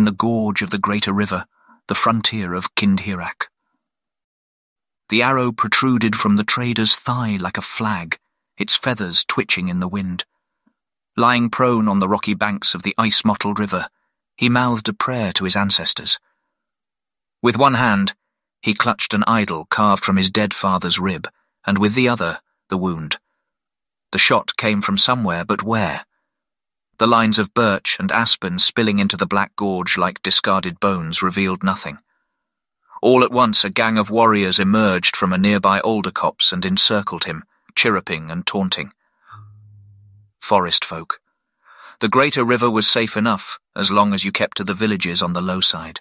in the gorge of the greater river, the frontier of Kindhirak. The arrow protruded from the trader's thigh like a flag, its feathers twitching in the wind. Lying prone on the rocky banks of the ice-mottled river, he mouthed a prayer to his ancestors. With one hand, he clutched an idol carved from his dead father's rib, and with the other, the wound. The shot came from somewhere, but where? The lines of birch and aspen spilling into the black gorge like discarded bones revealed nothing. All at once a gang of warriors emerged from a nearby alder copse and encircled him, chirruping and taunting. Forest folk. The greater river was safe enough, as long as you kept to the villages on the low side.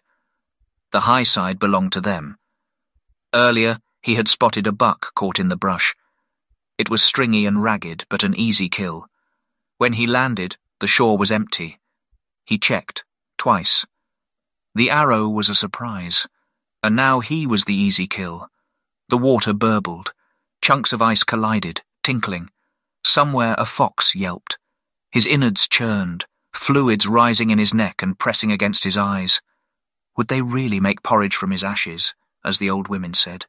The high side belonged to them. Earlier, he had spotted a buck caught in the brush. It was stringy and ragged, but an easy kill. When he landed, the shore was empty. He checked, twice. The arrow was a surprise, and now he was the easy kill. The water burbled. Chunks of ice collided, tinkling. Somewhere a fox yelped. His innards churned, fluids rising in his neck and pressing against his eyes. Would they really make porridge from his ashes, as the old women said?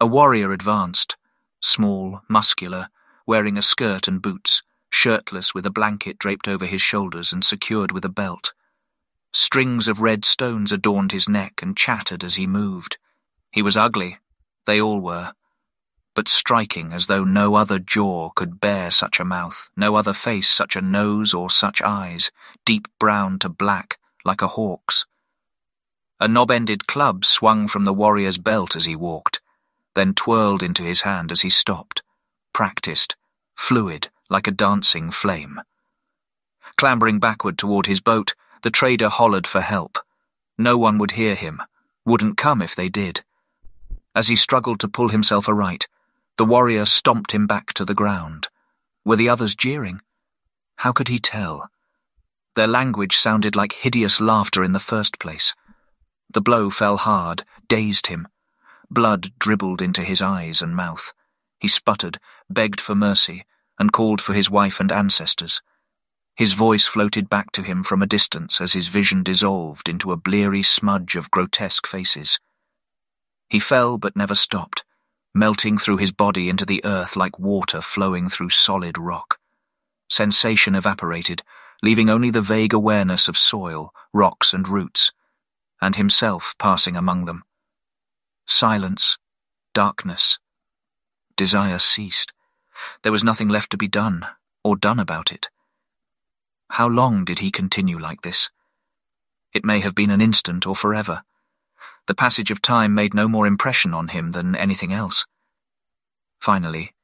A warrior advanced, small, muscular, wearing a skirt and boots, shirtless with a blanket draped over his shoulders and secured with a belt. Strings of red stones adorned his neck and chattered as he moved. He was ugly, they all were, but striking as though no other jaw could bear such a mouth, no other face such a nose or such eyes, deep brown to black, like a hawk's. A knob-ended club swung from the warrior's belt as he walked, then twirled into his hand as he stopped, practiced, fluid, like a dancing flame. Clambering backward toward his boat, the trader hollered for help. No one would hear him, wouldn't come if they did. As he struggled to pull himself aright, the warrior stomped him back to the ground. Were the others jeering? How could he tell? Their language sounded like hideous laughter in the first place. The blow fell hard, dazed him. Blood dribbled into his eyes and mouth. He sputtered, begged for mercy, and called for his wife and ancestors. His voice floated back to him from a distance as his vision dissolved into a bleary smudge of grotesque faces. He fell but never stopped melting through his body into the earth like water flowing through solid rock. Sensation evaporated, leaving only the vague awareness of soil, rocks and roots, and himself passing among them. Silence, darkness. Desire ceased. There was nothing left to be done, or done about it. How long did he continue like this? It may have been an instant or forever. The passage of time made no more impression on him than anything else. Finally,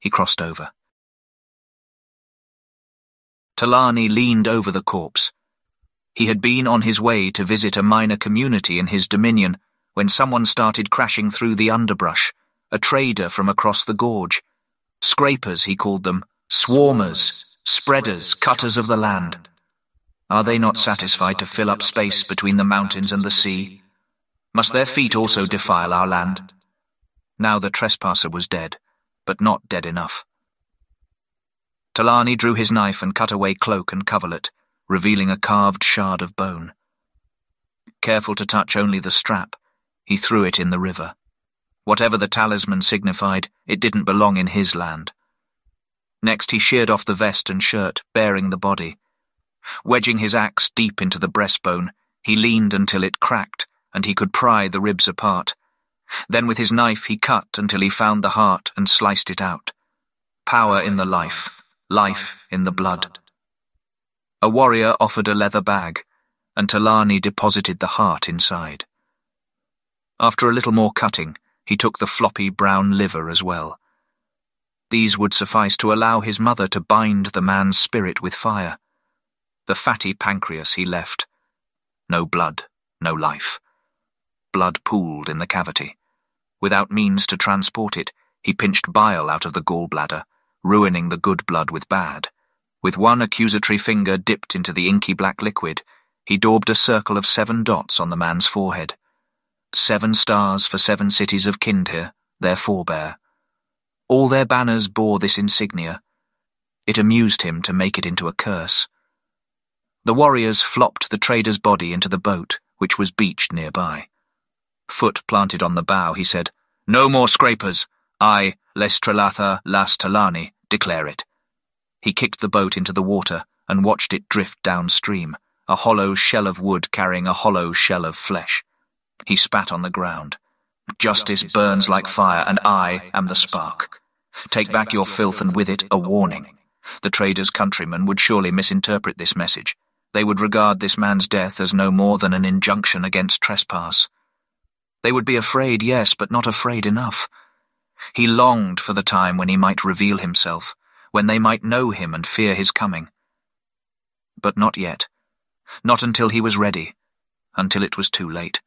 he crossed over. Talani leaned over the corpse. He had been on his way to visit a minor community in his dominion when someone started crashing through the underbrush, a trader from across the gorge. Scrapers, he called them, swarmers, spreaders, cutters of the land. Are they not satisfied to fill up space between the mountains and the sea? Must their feet also defile our land? Now the trespasser was dead, but not dead enough. Talani drew his knife and cut away cloak and coverlet, revealing a carved shard of bone. Careful to touch only the strap, he threw it in the river. Whatever the talisman signified, it didn't belong in his land. Next he sheared off the vest and shirt, baring the body. Wedging his axe deep into the breastbone, he leaned until it cracked, and he could pry the ribs apart. Then with his knife he cut until he found the heart and sliced it out. Power in the life, life in the blood. A warrior offered a leather bag, and Talani deposited the heart inside. After a little more cutting, he took the floppy brown liver as well. These would suffice to allow his mother to bind the man's spirit with fire. The fatty pancreas he left. No blood, no life. Blood pooled in the cavity. Without means to transport it, he pinched bile out of the gallbladder, ruining the good blood with bad. With one accusatory finger dipped into the inky black liquid, he daubed a circle of seven dots on the man's forehead. Seven stars for seven cities of Kindhir, their forebear. All their banners bore this insignia. It amused him to make it into a curse. The warriors flopped the trader's body into the boat, which was beached nearby. Foot planted on the bow, he said, No more scrapers. I, Lestralatha Las Talani, declare it. He kicked the boat into the water and watched it drift downstream, a hollow shell of wood carrying a hollow shell of flesh. He spat on the ground. Justice burns like fire, and I am the spark. Take back your filth and with it a warning. The trader's countrymen would surely misinterpret this message. They would regard this man's death as no more than an injunction against trespass. They would be afraid, yes, but not afraid enough. He longed for the time when he might reveal himself, when they might know him and fear his coming. But not yet. Not until he was ready, until it was too late.